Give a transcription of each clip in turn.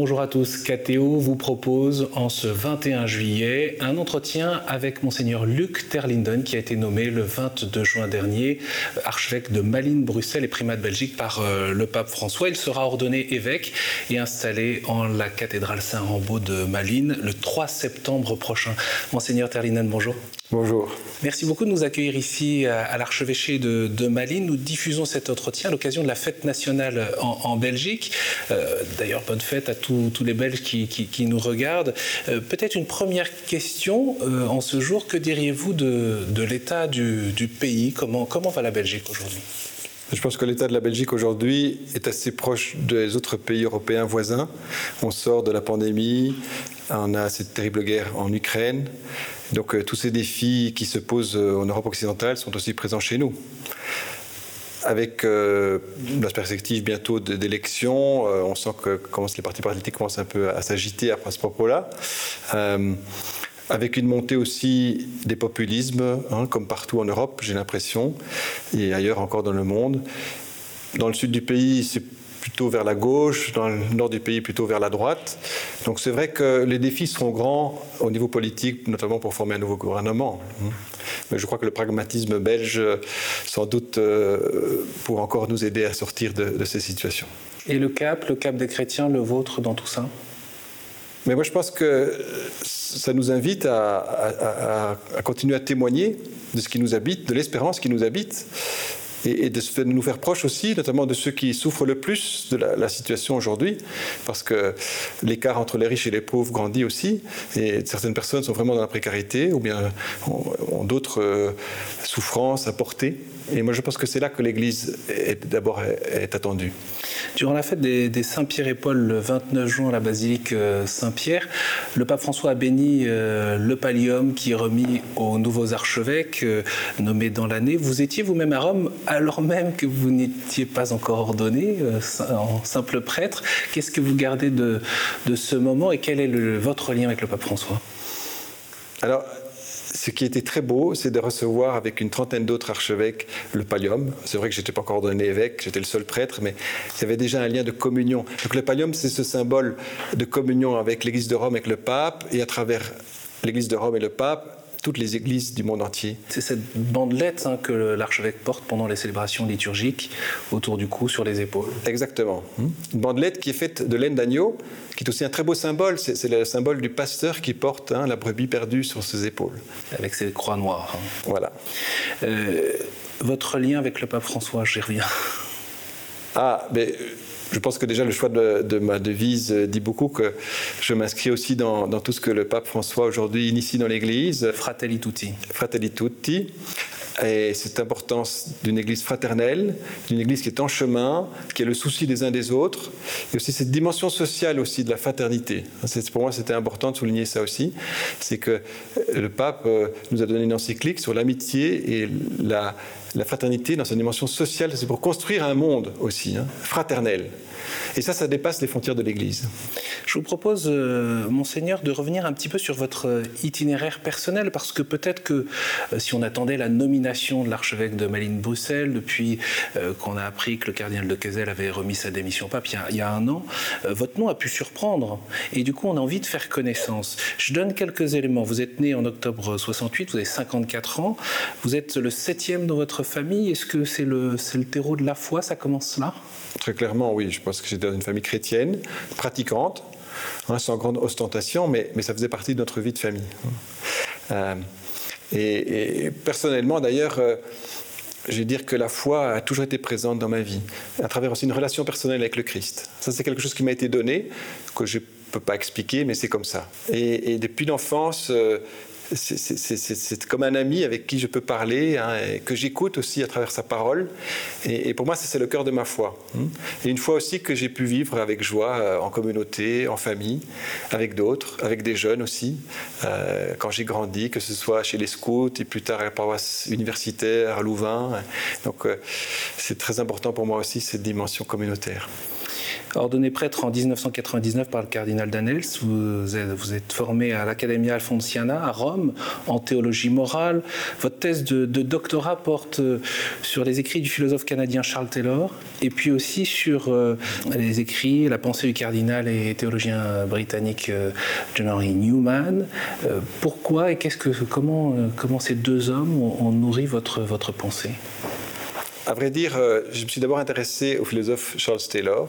Bonjour à tous. KTO vous propose en ce 21 juillet un entretien avec Monseigneur Luc Terlinden qui a été nommé le 22 juin dernier archevêque de Malines, Bruxelles et primat de Belgique par euh, le pape François. Il sera ordonné évêque et installé en la cathédrale Saint-Rambaud de Malines le 3 septembre prochain. Monseigneur Terlinden, bonjour. Bonjour. Merci beaucoup de nous accueillir ici à l'archevêché de, Malines. Nous diffusons cet entretien à l'occasion de la fête nationale en, Belgique. Euh, d'ailleurs, bonne fête à tous, les Belges qui, nous regardent. Euh, peut-être une première question euh, en ce jour. Que diriez-vous de, l'état du, pays? Comment, comment va la Belgique aujourd'hui? Je pense que l'état de la Belgique aujourd'hui est assez proche des autres pays européens voisins. On sort de la pandémie, on a cette terrible guerre en Ukraine. Donc euh, tous ces défis qui se posent euh, en Europe occidentale sont aussi présents chez nous. Avec euh, la perspective bientôt d'élections, on sent que les partis politiques commencent un peu à s'agiter après ce propos-là. Avec une montée aussi des populismes, hein, comme partout en Europe, j'ai l'impression, et ailleurs encore dans le monde. Dans le sud du pays, c'est plutôt vers la gauche, dans le nord du pays plutôt vers la droite. Donc c'est vrai que les défis seront grands au niveau politique, notamment pour former un nouveau gouvernement. Mais je crois que le pragmatisme belge, sans doute, euh, pour encore nous aider à sortir de, ces situations. Et le cap, le cap des chrétiens, le vôtre dans tout ça? Mais moi, je pense que ça nous invite à, continuer à témoigner de ce qui nous habite, de l'espérance qui nous habite, et, de, nous faire proches aussi, notamment de ceux qui souffrent le plus de la, situation aujourd'hui, parce que l'écart entre les riches et les pauvres grandit aussi, et certaines personnes sont vraiment dans la précarité ou bien ont, d'autres euh, souffrances à porter. Et moi, je pense que c'est là que l'Église d'abord est attendue. Durant la fête des, Saint-Pierre et Paul le 29 juin à la basilique euh, Saint-Pierre, le pape François a béni euh, le pallium qui est remis aux nouveaux archevêques euh, nommés dans l'année. Vous étiez vous-même à Rome alors même que vous n'étiez pas encore ordonné en simple prêtre. Qu'est-ce que vous gardez de, ce moment et quel est votre lien avec le pape François? Alors, ce qui était très beau, c'est de recevoir avec une trentaine d'autres archevêques le pallium. C'est vrai que je n'étais pas encore ordonné évêque, j'étais le seul prêtre, mais il y avait déjà un lien de communion. Donc le pallium, c'est ce symbole de communion avec l'Église de Rome, avec le pape, et à travers l'Église de Rome et le pape, toutes les églises du monde entier. C'est cette bandelette hein, que l'archevêque porte pendant les célébrations liturgiques autour du cou, sur les épaules. Exactement. Une bandelette qui est faite de laine d'agneau, qui est aussi un très beau symbole. C'est le symbole du pasteur qui porte hein, la brebis perdue sur ses épaules. Avec ses croix noires. Hein. Voilà. Euh, votre lien avec le pape François, j'y reviens. Ah, mais je pense que déjà le choix de, ma devise dit beaucoup que je m'inscris aussi dans, tout ce que le pape François aujourd'hui initie dans l'Église. Fratelli tutti. Fratelli tutti. Et cette importance d'une Église fraternelle, d'une Église qui est en chemin, qui a le souci des uns des autres, et aussi cette dimension sociale aussi de la fraternité. Pour moi, c'était important de souligner ça aussi. C'est que le pape euh, nous a donné une encyclique sur l'amitié et la, la fraternité dans sa dimension sociale, c'est pour construire un monde aussi, hein, fraternel. Et ça, ça dépasse les frontières de l'Église. Je vous propose, euh, monseigneur, de revenir un petit peu sur votre euh, itinéraire personnel, parce que peut-être que euh, si on attendait la nomination de l'archevêque de Malines-Bruxelles, depuis qu'on a appris que le cardinal de Kessel avait remis sa démission au pape il y, a, un an, votre nom a pu surprendre. Et du coup, on a envie de faire connaissance. Je donne quelques éléments. Vous êtes né en octobre 68, vous avez 54 ans, vous êtes le septième dans votre famille. Est-ce que c'est le, terreau de la foi Ça commence là? Très clairement, oui. Je pense que j'étais dans une famille chrétienne, pratiquante, hein, sans grande ostentation, mais, mais, ça faisait partie de notre vie de famille. Euh, et, personnellement, d'ailleurs, euh, je vais dire que la foi a toujours été présente dans ma vie, à travers aussi une relation personnelle avec le Christ. Ça, c'est quelque chose qui m'a été donné, que je ne peux pas expliquer, mais c'est comme ça. Et, depuis l'enfance, euh, c'est comme un ami avec qui je peux parler, hein, que j'écoute aussi à travers sa parole. Et, pour moi, c'est le cœur de ma foi. Hein. Et une foi aussi que j'ai pu vivre avec joie euh, en communauté, en famille, avec d'autres, avec des jeunes aussi, euh, quand j'ai grandi, que ce soit chez les scouts et plus tard à la paroisse universitaire, à Louvain. Donc euh, c'est très important pour moi aussi cette dimension communautaire. Ordonné prêtre en 1999 par le cardinal Danels, vous êtes, formé à l'Accademia Alfonsiana à Rome en théologie morale. Votre thèse de, doctorat porte euh, sur les écrits du philosophe canadien Charles Taylor et puis aussi sur euh, les écrits, la pensée du cardinal et théologien britannique euh, John Henry Newman. pourquoi et qu'est-ce que, comment, comment ces deux hommes ont, ont nourri votre, votre pensée? À vrai dire, euh, je me suis d'abord intéressé au philosophe Charles Taylor,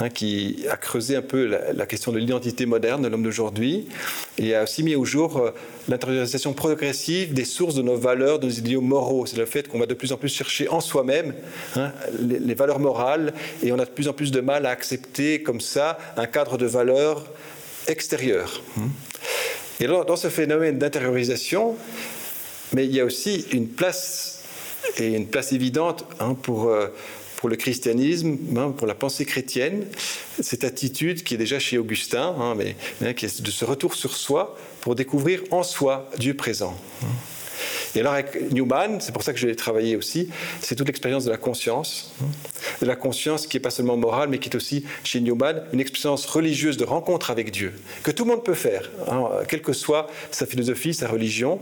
hein, qui a creusé un peu la, question de l'identité moderne de l'homme d'aujourd'hui et a aussi mis au jour euh, l'intériorisation progressive des sources de nos valeurs, de nos idéaux moraux. C'est le fait qu'on va de plus en plus chercher en soi-même hein, les, valeurs morales et on a de plus en plus de mal à accepter comme ça un cadre de valeurs extérieur. Hein. Et dans ce phénomène d'intériorisation, mais il y a aussi une place et une place évidente hein, pour, euh, pour le christianisme, hein, pour la pensée chrétienne, cette attitude qui est déjà chez Augustin, hein, mais, qui est de ce retour sur soi pour découvrir en soi Dieu présent. Et alors avec Newman, c'est pour ça que je l'ai travaillé aussi, c'est toute l'expérience de la conscience, de la conscience qui n'est pas seulement morale, mais qui est aussi chez Newman une expérience religieuse de rencontre avec Dieu, que tout le monde peut faire, quelle que soit sa philosophie, sa religion,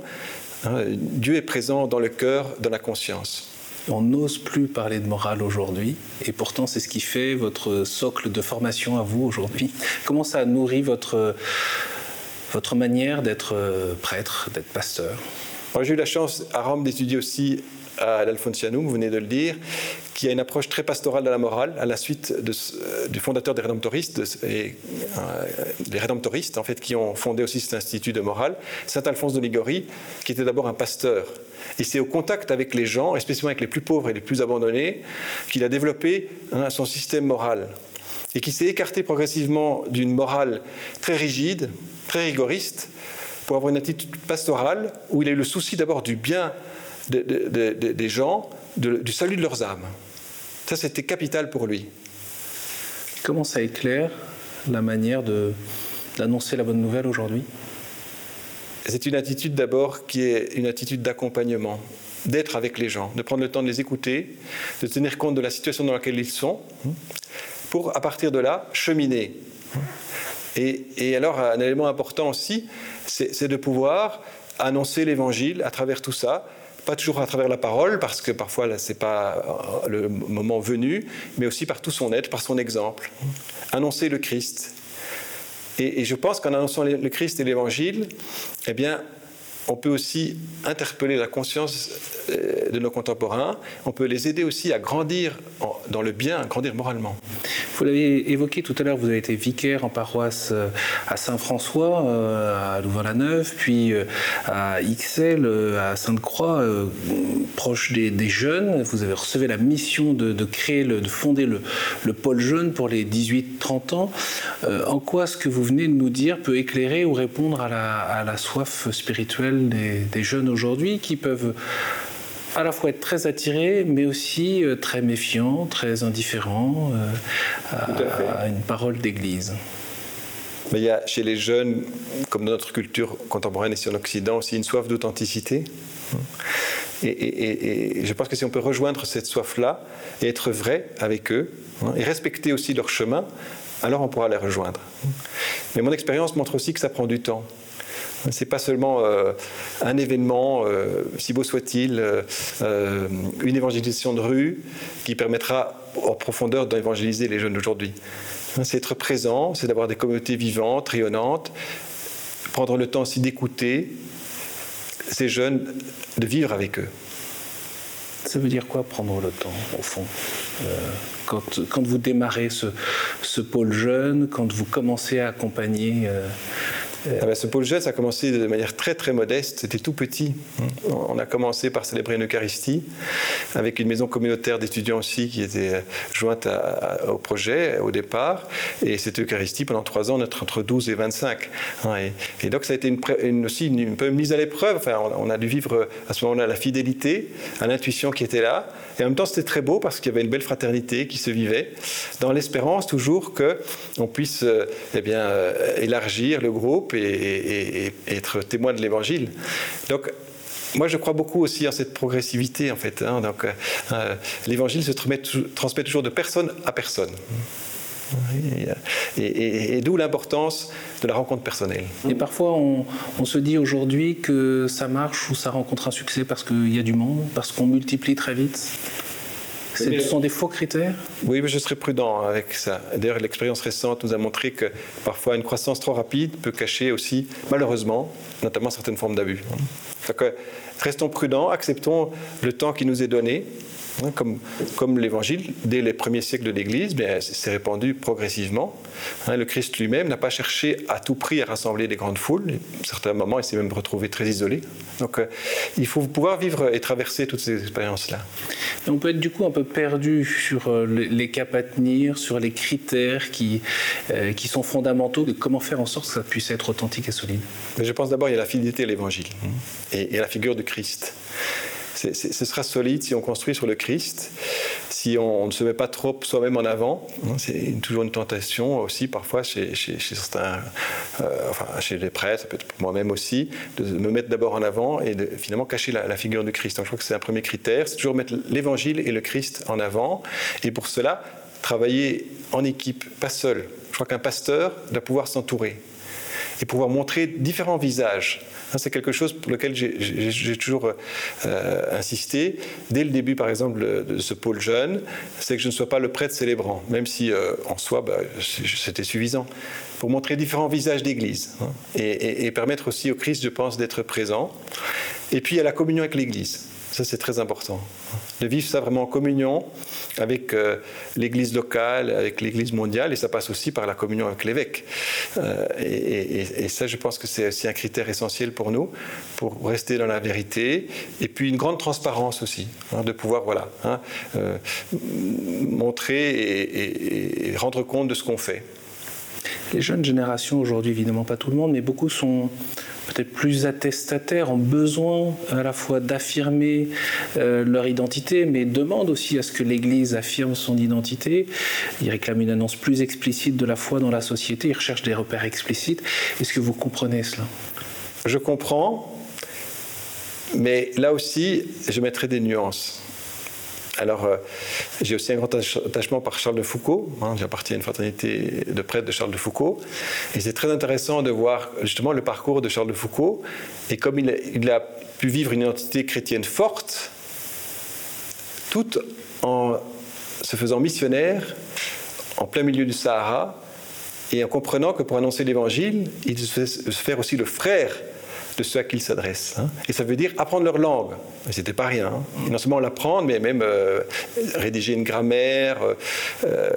Hein, Dieu est présent dans le cœur, dans la conscience. On n'ose plus parler de morale aujourd'hui, et pourtant c'est ce qui fait votre socle de formation à vous aujourd'hui. Comment ça a nourri votre, votre manière d'être euh, prêtre, d'être pasteur? J'ai eu la chance à Rome d'étudier aussi à l'Alfonsianum, vous venez de le dire, qui a une approche très pastorale de la morale, à la suite euh, du fondateur des Rédemptoristes, et, euh, Rédemptoristes, en fait, qui ont fondé aussi cet institut de morale, Saint Alphonse de Ligorie, qui était d'abord un pasteur. Et c'est au contact avec les gens, spécialement avec les plus pauvres et les plus abandonnés, qu'il a développé hein, son système moral. Et qui s'est écarté progressivement d'une morale très rigide, très rigoriste, pour avoir une attitude pastorale où il a eu le souci d'abord du bien des gens, du salut de leurs âmes. Ça, c'était capital pour lui. Comment ça éclaire la manière d'annoncer la bonne nouvelle aujourd'hui? C'est une attitude d'abord qui est une attitude d'accompagnement, d'être avec les gens, de prendre le temps de les écouter, de tenir compte de la situation dans laquelle ils sont, pour à partir de là cheminer. Et, et alors un élément important aussi, c'est de pouvoir annoncer l'évangile à travers tout ça, pas toujours à travers la parole, parce que parfois là, c'est pas euh, le moment venu, mais aussi par tout son être, par son exemple. Annoncer le Christ. Et, je pense qu'en annonçant le Christ et l'Évangile, eh bien, on peut aussi interpeller la conscience euh, de nos contemporains, on peut les aider aussi à grandir dans le bien, à grandir moralement. Vous l'avez évoqué tout à l'heure, vous avez été vicaire en paroisse euh, à Saint-François, euh, à Louvain-la-Neuve, puis à Ixelles, à Sainte-Croix, proche des, jeunes. Vous avez reçu la mission de, créer, de fonder le, pôle jeune pour les 18-30 ans. en quoi ce que vous venez de nous dire peut éclairer ou répondre à la soif spirituelle des, jeunes aujourd'hui qui peuvent à la fois être très attirés, mais aussi euh, très méfiants, très indifférents euh, à, une parole d'Église. Mais il y a chez les jeunes, comme dans notre culture contemporaine ici en Occident, aussi une soif d'authenticité. Et, je pense que si on peut rejoindre cette soif-là et être vrai avec eux, hein, et respecter aussi leur chemin, alors on pourra les rejoindre. Mais mon expérience montre aussi que ça prend du temps. C'est pas seulement euh, un événement, euh, si beau soit-il, euh, une évangélisation de rue qui permettra en profondeur d'évangéliser les jeunes d'aujourd'hui. C'est être présent, c'est d'avoir des communautés vivantes, rayonnantes, prendre le temps aussi d'écouter ces jeunes, de vivre avec eux. Ça veut dire quoi prendre le temps, au fond quand, vous démarrez ce, pôle jeune, quand vous commencez à accompagner ah ben, ce pôle jeune, ça a commencé de manière très très modeste, c'était tout petit. On a commencé par célébrer une Eucharistie avec une maison communautaire d'étudiants aussi qui était euh, jointe au projet au départ. Et cette Eucharistie, pendant trois ans, on était entre 12 et 25. Hein, et, donc ça a été une, aussi une, peu mise à l'épreuve. Enfin, on, a dû vivre à ce moment-là la fidélité, l'intuition qui était là. Et en même temps, c'était très beau parce qu'il y avait une belle fraternité qui se vivait, dans l'espérance toujours qu'on puisse euh, eh bien, euh, élargir le groupe et, être témoin de l'Évangile. Donc, moi, je crois beaucoup aussi en cette progressivité, en fait. Hein. donc, euh, l'Évangile se transmet, toujours de personne à personne. Et, d'où l'importance de la rencontre personnelle. Et parfois, on, se dit aujourd'hui que ça marche ou ça rencontre un succès parce qu'il y a du monde, parce qu'on multiplie très vite. Ce sont des faux critères Oui, mais je serais prudent avec ça. D'ailleurs, l'expérience récente nous a montré que parfois une croissance trop rapide peut cacher aussi, malheureusement, notamment certaines formes d'abus. Donc, restons prudents, acceptons le temps qui nous est donné Hein, comme, comme l'Évangile, dès les premiers siècles de l'Église, s'est répandu progressivement. Hein, le Christ lui-même n'a pas cherché à tout prix à rassembler des grandes foules. À certains moments, il s'est même retrouvé très isolé. Donc, euh, il faut pouvoir vivre et traverser toutes ces expériences-là. On peut être du coup un peu perdu sur euh, les caps à tenir, sur les critères qui, euh, qui sont fondamentaux de comment faire en sorte que ça puisse être authentique et solide. Mais je pense d'abord il y a la fidélité à l'Évangile hein, et, et à la figure de Christ ce sera solide si on construit sur le Christ, si on, ne se met pas trop soi-même en avant. Hein, c'est toujours une tentation aussi parfois chez, certains, euh, enfin chez les prêtres, peut-être pour moi-même aussi, de me mettre d'abord en avant et de finalement cacher la, figure du Christ. Donc je crois que c'est un premier critère, c'est toujours mettre l'Évangile et le Christ en avant. Et pour cela, travailler en équipe, pas seul. Je crois qu'un pasteur doit pouvoir s'entourer et pouvoir montrer différents visages c'est quelque chose pour lequel j'ai toujours euh, insisté. Dès le début, par exemple, de ce pôle jeune, c'est que je ne sois pas le prêtre célébrant, même si euh, en soi, bah, c'était suffisant, pour montrer différents visages d'Église hein, et, permettre aussi au Christ, je pense, d'être présent. Et puis, à la communion avec l'Église. Ça, c'est très important. De vivre ça vraiment en communion avec euh, l'Église locale, avec l'Église mondiale, et ça passe aussi par la communion avec l'évêque. Euh, et, ça, je pense que c'est aussi un critère essentiel pour nous, pour rester dans la vérité, et puis une grande transparence aussi, hein, de pouvoir voilà, hein, euh, montrer et rendre compte de ce qu'on fait. Les jeunes générations aujourd'hui, évidemment pas tout le monde, mais beaucoup sont peut-être plus attestataires, ont besoin à la fois d'affirmer euh, leur identité, mais demandent aussi à ce que l'Église affirme son identité. Ils réclament une annonce plus explicite de la foi dans la société, ils recherchent des repères explicites. Est-ce que vous comprenez cela? Je comprends, mais là aussi, je mettrai des nuances. Alors, euh, j'ai aussi un grand attachement par Charles de Foucault. Hein, J'appartiens à une fraternité de prêtres de Charles de Foucault. Et c'est très intéressant de voir justement le parcours de Charles de Foucault. Et comme il a, pu vivre une identité chrétienne forte, tout en se faisant missionnaire en plein milieu du Sahara, et en comprenant que pour annoncer l'évangile, il devait se faire aussi le frère de ceux à qui ils s'adressent. Hein. Et ça veut dire apprendre leur langue. Et c'était pas rien. Hein. non seulement l'apprendre, mais même euh, rédiger une grammaire, euh, euh,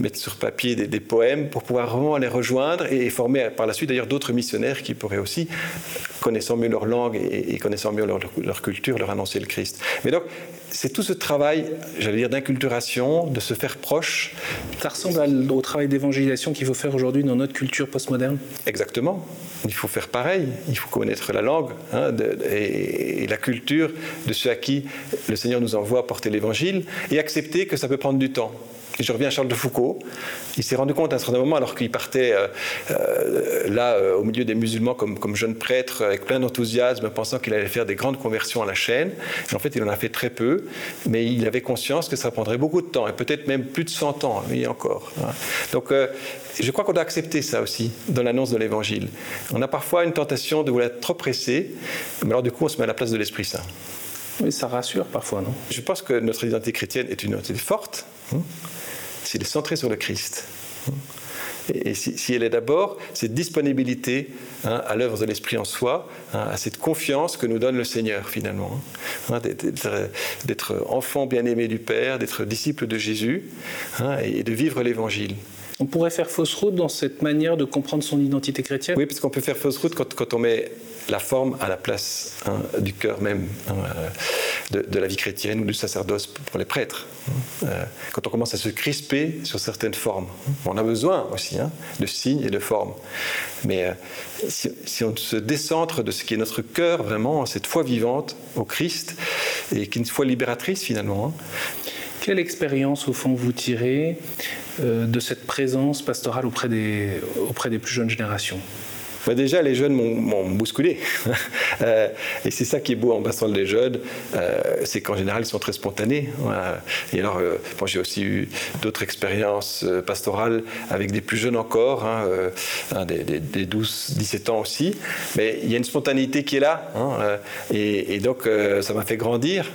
mettre sur papier des, poèmes pour pouvoir vraiment les rejoindre et, former par la suite d'ailleurs d'autres missionnaires qui pourraient aussi, connaissant mieux leur langue et, connaissant mieux leur, leur, culture, leur annoncer le Christ. Mais donc, c'est tout ce travail, j'allais dire, d'inculturation, de se faire proche. Ça ressemble au travail d'évangélisation qu'il faut faire aujourd'hui dans notre culture postmoderne? Exactement. Il faut faire pareil. Il faut connaître la langue hein, et, la culture de ceux à qui le Seigneur nous envoie porter l'évangile et accepter que ça peut prendre du temps. Et je reviens à Charles de Foucault. Il s'est rendu compte à un certain moment, alors qu'il partait euh, euh, là euh, au milieu des musulmans comme, jeune prêtre, avec plein d'enthousiasme, pensant qu'il allait faire des grandes conversions à la chaîne. en fait, il en a fait très peu, mais il avait conscience que ça prendrait beaucoup de temps, et peut-être même plus de 100 ans, mais encore. Hein. Donc, je crois qu'on doit accepter ça aussi dans l'annonce de l'Évangile. On a parfois une tentation de vouloir être trop pressé, mais alors du coup, on se met à la place de l'Esprit Saint. Oui, ça rassure parfois, non? Je pense que notre identité chrétienne est une identité forte. Hein s'il est centré sur le Christ. Et si, elle est d'abord cette disponibilité hein, à l'œuvre de l'Esprit en soi, hein, à cette confiance que nous donne le Seigneur finalement, hein, d'être enfant bien-aimé du Père, d'être disciple de Jésus et de vivre l'Évangile. On pourrait faire fausse route dans cette manière de comprendre son identité chrétienne Oui, parce qu'on peut faire fausse route quand, quand on met la forme à la place hein, du cœur même hein, euh, de, la vie chrétienne ou du sacerdoce pour les prêtres. Hein. Euh, quand on commence à se crisper sur certaines formes, on a besoin aussi de signes et de formes. Mais euh, si, on se décentre de ce qui est notre cœur, vraiment, cette foi vivante au Christ, et qui est une foi libératrice finalement. Quelle expérience, au fond, vous tirez de cette présence pastorale auprès des, auprès des plus jeunes générations bah, Déjà, les jeunes m'ont bousculé. Euh, et c'est ça qui est beau en passant des jeunes, euh, c'est qu'en général, ils sont très spontanés. Et alors, euh, j'ai aussi eu d'autres expériences pastorales avec des plus jeunes encore, hein, hein des, des, 12, 17 ans aussi. Mais il y a une spontanéité qui est là. Hein, et, donc, ça m'a fait grandir.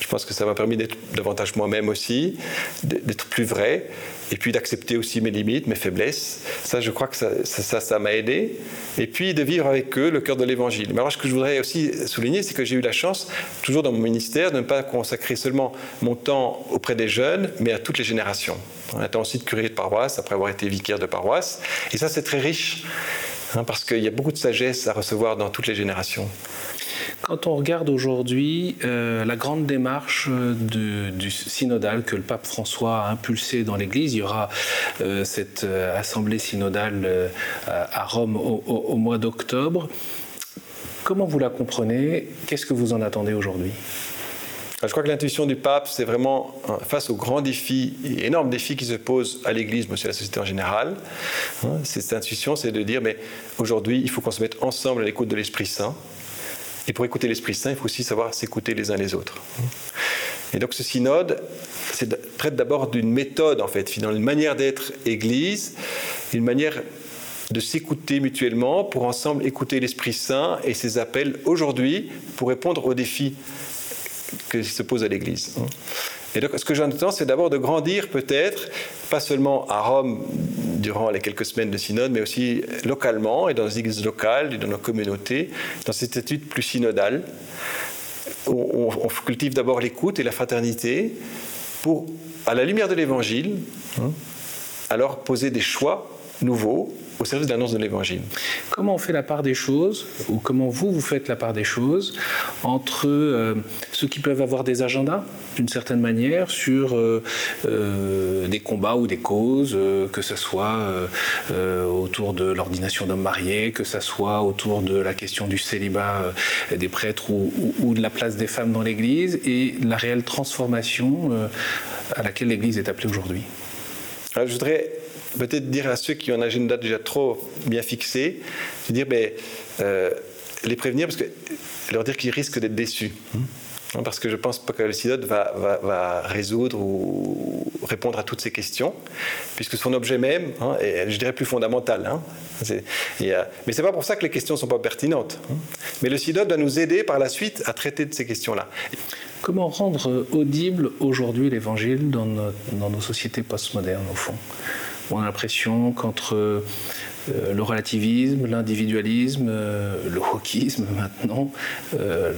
Je pense que ça m'a permis d'être davantage moi-même aussi, d'être plus vrai et puis d'accepter aussi mes limites, mes faiblesses. Ça, je crois que ça, ça, m'a aidé. Et puis de vivre avec eux le cœur de l'évangile. Mais alors, ce que je voudrais aussi souligner, c'est que j'ai eu la chance, toujours dans mon ministère, de ne pas consacrer seulement mon temps auprès des jeunes, mais à toutes les générations. En étant aussi de curé de paroisse, après avoir été vicaire de paroisse. Et ça, c'est très riche, hein, parce qu'il y a beaucoup de sagesse à recevoir dans toutes les générations. Quand on regarde aujourd'hui euh, la grande démarche euh, du, synodal que le pape François a impulsé dans l'Église, il y aura euh, cette assemblée synodale à Rome au, mois d'octobre. Comment vous la comprenez? Qu'est-ce que vous en attendez aujourd'hui? Je crois que l'intuition du pape, c'est vraiment face aux grands défis, énormes défis qui se posent à l'Église, mais aussi à la société en général. Hein, cette intuition, c'est de dire, mais aujourd'hui, il faut qu'on se mette ensemble à l'écoute de l'Esprit Saint. Et pour écouter l'Esprit Saint, il faut aussi savoir s'écouter les uns les autres. Et donc ce synode traite d'abord d'une méthode, en fait, finalement, une manière d'être Église, une manière de s'écouter mutuellement pour ensemble écouter l'Esprit Saint et ses appels aujourd'hui pour répondre aux défis qui se posent à l'Église. Et donc, ce que j'entends, c'est d'abord de grandir peut-être, pas seulement à Rome durant les quelques semaines de synode, mais aussi localement et dans les églises locales et dans nos communautés, dans cette étude plus synodale. On, on cultive d'abord l'écoute et la fraternité pour, à la lumière de l'Évangile, hein, alors poser des choix nouveaux au service de l'annonce de l'Évangile. Comment on fait la part des choses, ou comment vous, vous faites la part des choses, entre euh, ceux qui peuvent avoir des agendas, d'une certaine manière, sur euh, euh, des combats ou des causes, que ce soit autour de l'ordination d'hommes mariés, que ce soit autour de la question du célibat des prêtres ou, ou, de la place des femmes dans l'Église, et la réelle transformation à laquelle l'Église est appelée aujourd'hui. Je voudrais peut-être dire à ceux qui ont un agenda déjà trop bien fixé, dire, mais, euh, les prévenir, parce que leur dire qu'ils risquent d'être déçus. Hein, parce que je ne pense pas que le synode va, résoudre ou répondre à toutes ces questions, puisque son objet même hein, est, je dirais, plus fondamental. Hein. Mais ce n'est pas pour ça que les questions ne sont pas pertinentes. Hein. Mais le synode va nous aider par la suite à traiter de ces questions-là. Comment rendre audible aujourd'hui l'évangile dans, dans nos sociétés postmodernes, au fond? On a l'impression qu'entre euh, le relativisme, l'individualisme, euh, le wokisme maintenant, euh,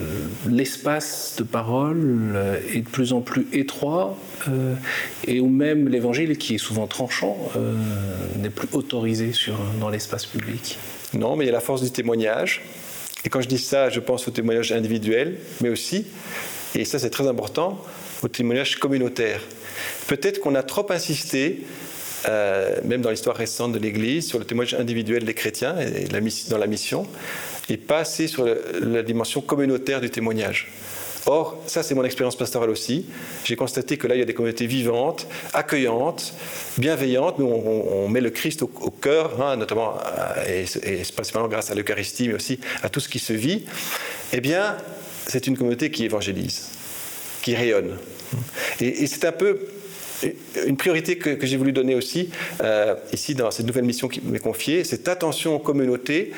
l'espace de parole est de plus en plus étroit et où même l'évangile, qui est souvent tranchant, n'est plus autorisé sur, dans l'espace public. Non, mais il y a la force du témoignage. Et quand je dis ça, je pense au témoignage individuel, mais aussi, et ça c'est très important, au témoignage communautaire. Peut-être qu'on a trop insisté euh, même dans l'histoire récente de l'Église, sur le témoignage individuel des chrétiens et dans la mission, et pas assez sur la dimension communautaire du témoignage. Or, ça c'est mon expérience pastorale aussi. J'ai constaté que là, il y a des communautés vivantes, accueillantes, bienveillantes, où on, met le Christ au, cœur, hein, notamment, euh, et, principalement grâce à l'Eucharistie, mais aussi à tout ce qui se vit. Eh bien, c'est une communauté qui évangélise, qui rayonne. et c'est un peu une priorité que, j'ai voulu donner aussi, euh, ici, dans cette nouvelle mission qui m'est confiée, c'est attention aux communautés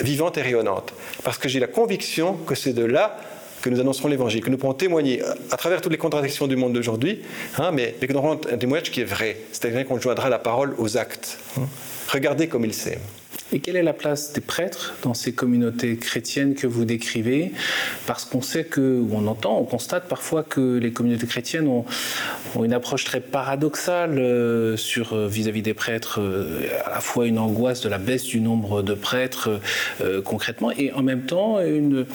vivantes et rayonnantes. Parce que j'ai la conviction que c'est de là que nous annoncerons l'évangile, que nous pourrons témoigner à travers toutes les contradictions du monde d'aujourd'hui, hein, mais, un témoignage qui est vrai, c'est-à-dire qu'on joindra la parole aux actes. Hein. Regardez comme il s'aime. Et quelle est la place des prêtres dans ces communautés chrétiennes que vous décrivez? Parce qu'on sait que, ou on entend, on constate parfois que les communautés chrétiennes ont, une approche très paradoxale euh, euh, vis-à-vis des prêtres, euh, à la fois une angoisse de la baisse du nombre de prêtres concrètement, et en même temps une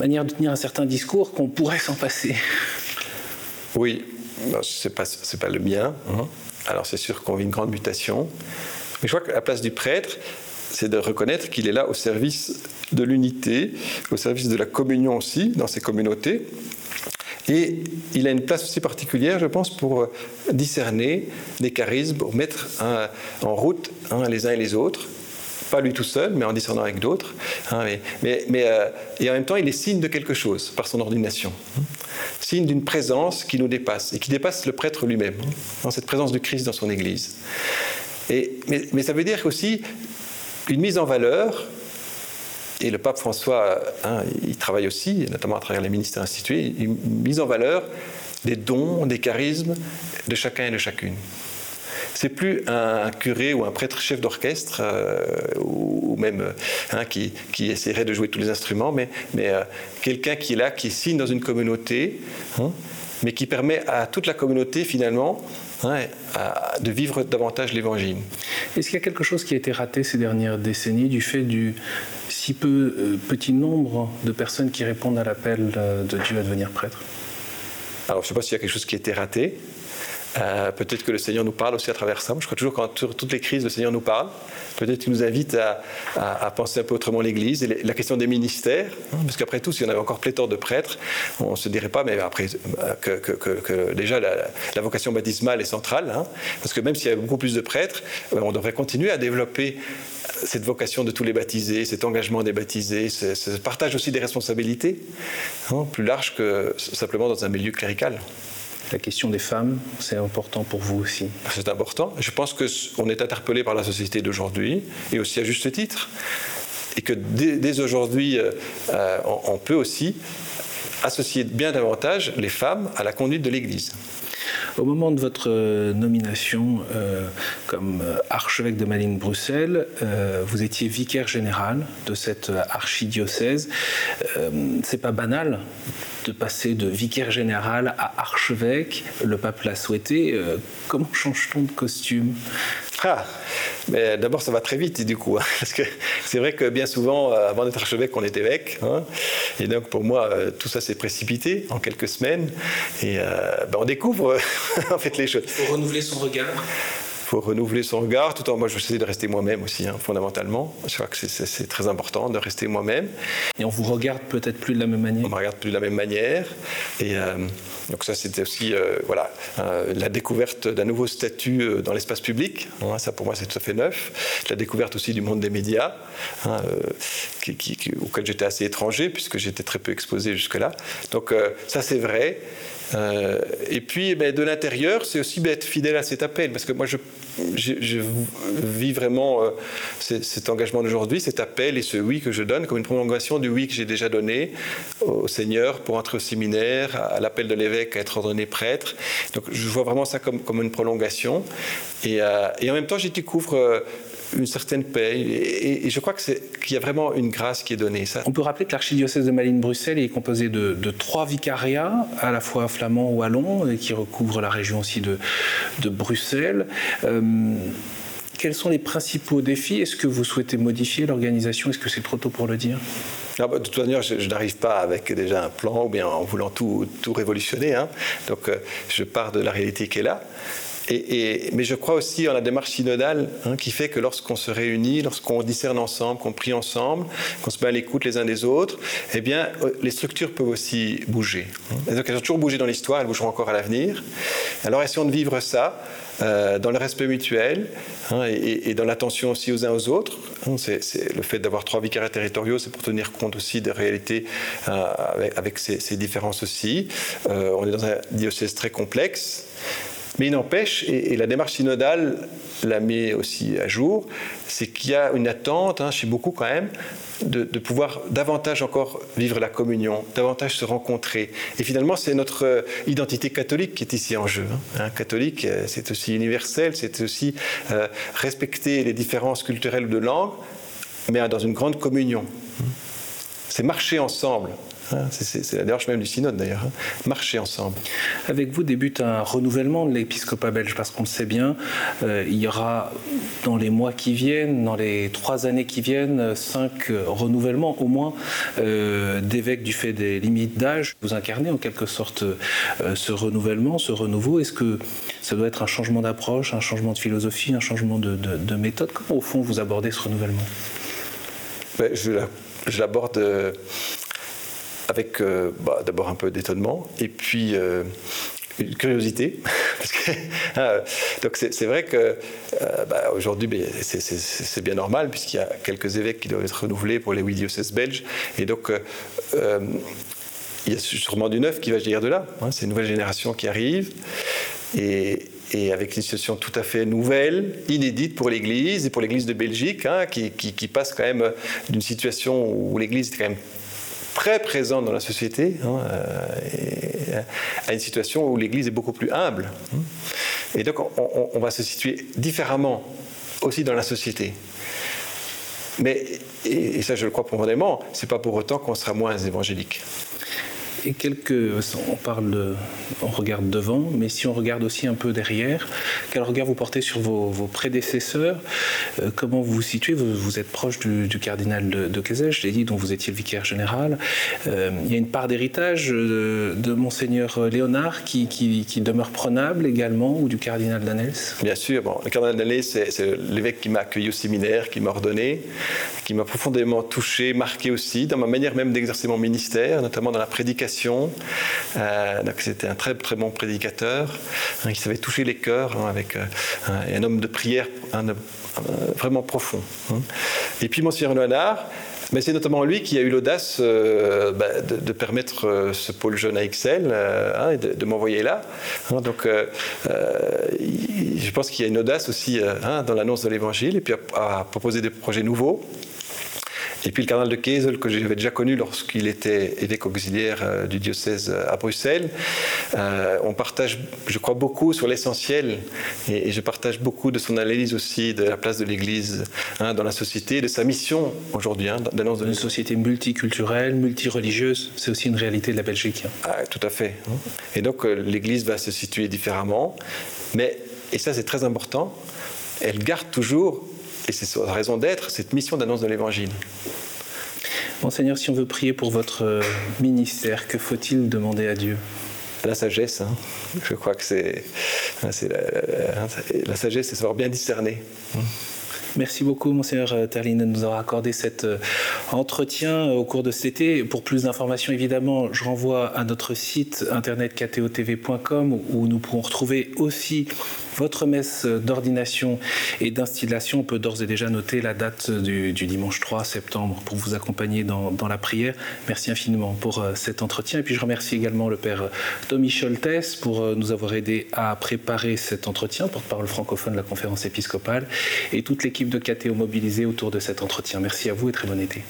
manière de tenir un certain discours qu'on pourrait s'en passer. Oui, ce n'est pas, pas le mien. Hein. Alors c'est sûr qu'on vit une grande mutation. Mais je crois que la place du prêtre, c'est de reconnaître qu'il est là au service de l'unité, au service de la communion aussi dans ces communautés. Et il a une place aussi particulière, je pense, pour discerner des charismes, pour mettre en route les uns et les autres, pas lui tout seul, mais en discernant avec d'autres. Hein, mais, mais, euh, et en même temps, il est signe de quelque chose par son ordination. Hein. Signe d'une présence qui nous dépasse et qui dépasse le prêtre lui-même, hein, dans cette présence du Christ dans son Église. Et, mais, mais ça veut dire aussi une mise en valeur et le pape François, il travaille aussi, notamment à travers les ministères institués, une mise en valeur des dons, des charismes de chacun et de chacune. C'est plus un, curé ou un prêtre chef d'orchestre euh, ou, même hein, qui, qui, essaierait de jouer tous les instruments, mais, mais euh, quelqu'un qui est là, qui signe dans une communauté, hein, mais qui permet à toute la communauté finalement hein, de vivre davantage l'Évangile. Est-ce qu'il y a quelque chose qui a été raté ces dernières décennies du fait du si peu euh, petit nombre de personnes qui répondent à l'appel de Dieu à devenir prêtre? Alors, je ne sais pas s'il y a quelque chose qui a été raté. Euh, peut-être que le Seigneur nous parle aussi à travers ça. je crois toujours quand sur toutes les crises, le Seigneur nous parle. Peut-être qu'il nous invite à, penser un peu autrement l'Église et la question des ministères. Hein, parce qu'après tout, si on avait encore pléthore de prêtres, on ne se dirait pas, mais après, euh, que, déjà la, vocation baptismale est centrale. Hein, parce que même s'il y a beaucoup plus de prêtres, euh, on devrait continuer à développer cette vocation de tous les baptisés, cet engagement des baptisés, ce, partage aussi des responsabilités, hein, plus large que simplement dans un milieu clérical. La question des femmes, c'est important pour vous aussi C'est important. Je pense qu'on est interpellé par la société d'aujourd'hui, et aussi à juste titre, et que dès, aujourd'hui, euh, euh, on peut aussi associer bien davantage les femmes à la conduite de l'Église. Au moment de votre euh, nomination euh, comme euh, archevêque de Malines-Bruxelles, vous étiez vicaire général de cette archidiocèse. C'est pas banal de passer de vicaire général à archevêque. Le pape l'a souhaité. comment change-t-on de costume? Ah, mais d'abord, ça va très vite, du coup. Hein, parce que c'est vrai que bien souvent, euh, avant d'être archevêque, on est évêque. Hein, et donc, pour moi, euh, tout ça s'est précipité en quelques semaines. Et euh, ben, on découvre, en fait, les choses. Il faut renouveler son regard faut renouveler son regard, tout en moi je essayer de rester moi-même aussi, hein, fondamentalement. Je crois que c'est très important de rester moi-même. Et on vous regarde peut-être plus de la même manière On me regarde plus de la même manière. Et donc ça, c'était aussi euh, voilà, euh, la découverte d'un nouveau statut euh, dans l'espace public. Hein, ça, pour moi, c'est tout à fait neuf. La découverte aussi du monde des médias, hein, auquel j'étais assez étranger, puisque j'étais très peu exposé jusque-là. Donc ça, c'est vrai. Et puis, ben, de l'intérieur, c'est aussi être fidèle à cet appel, parce que moi, je vis vraiment euh, cet engagement d'aujourd'hui, cet appel et ce oui que je donne comme une prolongation du oui que j'ai déjà donné au Seigneur pour entrer au séminaire, à l'appel de l'évêque à être ordonné prêtre. Donc je vois vraiment ça comme, une prolongation. Et, euh, et en même temps, j'y découvre euh, une certaine paix. Et, je crois qu'il y a vraiment une grâce qui est donnée. Ça. On peut rappeler que l'archidiocèse de Malines-Bruxelles est composé de, trois vicariats, à la fois flamands ou wallons, qui recouvrent la région aussi de, de Bruxelles. Euh, quels sont les principaux défis? Est-ce que vous souhaitez modifier l'organisation? Est-ce que c'est trop tôt pour le dire? Ah bah, de toute manière, je, n'arrive pas avec déjà un plan ou bien en voulant tout, tout révolutionner. Hein. Donc, euh, je pars de la réalité qui est là mais je crois aussi en la démarche synodale hein, qui fait que lorsqu'on se réunit, lorsqu'on discerne ensemble, qu'on prie ensemble, qu'on se met à l'écoute les uns des autres, eh bien, euh, les structures peuvent aussi bouger. Hein. donc, elles ont toujours bougé dans l'histoire, elles bougeront encore à l'avenir. Alors, essayons de vivre ça euh, dans le respect mutuel hein, et, dans l'attention aussi aux uns aux autres. c'est, le fait d'avoir trois vicariats territoriaux, c'est pour tenir compte aussi des réalités euh, avec, ces, différences aussi. on est dans un diocèse très complexe. Mais il n'empêche, et, la démarche synodale la met aussi à jour, c'est qu'il y a une attente hein, chez beaucoup quand même de, pouvoir davantage encore vivre la communion, davantage se rencontrer. Et finalement, c'est notre euh, identité catholique qui est ici en jeu. Hein. catholique, euh, c'est aussi universel, c'est aussi euh, respecter les différences culturelles de langue, mais dans une grande communion. C'est marcher ensemble c'est la démarche même du synode d'ailleurs. Hein. Marcher ensemble. Avec vous débute un renouvellement de l'épiscopat belge parce qu'on le sait bien. Euh, il y aura dans les mois qui viennent, dans les trois années qui viennent, cinq renouvellements au moins euh, d'évêques du fait des limites d'âge. Vous incarnez en quelque sorte euh, ce renouvellement, ce renouveau. Est-ce que ça doit être un changement d'approche, un changement de philosophie, un changement de, méthode? Comment au fond vous abordez ce renouvellement? Ben, Je l'aborde avec euh, bah, d'abord un peu d'étonnement et puis euh, une curiosité. Hein, donc c'est vrai que bah, aujourd'hui, c'est bien normal puisqu'il y a quelques évêques qui doivent être renouvelés pour les huit diocèses belges. Et donc, il y a sûrement du neuf qui va jaillir de là. Hein, c'est une nouvelle génération qui arrive. Et, avec une situation tout à fait nouvelle, inédite pour l'Église et pour l'Église de Belgique, hein, qui, passe quand même d'une situation où l'Église est quand même très présente dans la société hein, euh, à une situation où l'Église est beaucoup plus humble. Et donc on, va se situer différemment aussi dans la société. Mais, et ça je le crois profondément, c'est pas pour autant qu'on sera moins évangélique et quelques. On parle, on regarde devant, mais si on regarde aussi un peu derrière, quel regard vous portez sur vos, prédécesseurs? Euh, Comment vous vous situez? Vous, êtes proche du, cardinal de, de je l'ai dit, dont vous étiez le vicaire général. Euh, il y a une part d'héritage de, monseigneur Léonard qui, demeure prenable également, ou du cardinal Danels? Bien sûr. Le cardinal Danels, c'est l'évêque qui m'a accueilli au séminaire, qui m'a ordonné, qui m'a profondément touché, marqué aussi dans ma manière même d'exercer mon ministère, notamment dans la prédication euh, c'était un très très bon prédicateur. Hein, il savait toucher les cœurs hein, avec euh, un, homme de prière vraiment profond. Hein. Et puis Monseigneur Léonard, mais c'est notamment lui qui a eu l'audace euh, bah, de, permettre ce pôle jeune à Excel et de, m'envoyer là. donc, je pense qu'il y a une audace aussi dans l'annonce de l'Évangile et puis à proposer des projets nouveaux. Et puis le cardinal de Kesel, que j'avais déjà connu lorsqu'il était évêque auxiliaire euh, du diocèse euh, à Bruxelles, euh, on partage, je crois, beaucoup sur l'essentiel, et, je partage beaucoup de son analyse aussi de la place de l'Église hein, dans la société, de sa mission aujourd'hui, hein, d'annonce de une société multiculturelle, multireligieuse, c'est aussi une réalité de la Belgique. Ah, tout à fait. Hein. Et donc l'Église va se situer différemment, mais et ça c'est très important, elle garde toujours et c'est sa raison d'être, cette mission d'annonce de l'Évangile. Monseigneur, si on veut prier pour votre euh, ministère, que faut-il demander à Dieu? La sagesse. Hein. Je crois que c'est la, la, sagesse, c'est savoir bien discerner. Merci beaucoup, Monseigneur Terline, de nous avoir accordé cet euh, entretien euh, au cours de cet été. Pour plus d'informations, évidemment, je renvoie à notre site internet ktotv.com où nous pourrons retrouver aussi votre messe d'ordination et d'instillation. On peut d'ores et déjà noter la date du, dimanche 3 septembre pour vous accompagner dans, la prière. Merci infiniment pour euh, cet entretien. Et puis je remercie également le Père Tommy Scholtes pour euh, nous avoir aidé à préparer cet entretien, porte-parole francophone de la conférence épiscopale, et toute l'équipe de KTO mobilisée autour de cet entretien. Merci à vous et très bon été.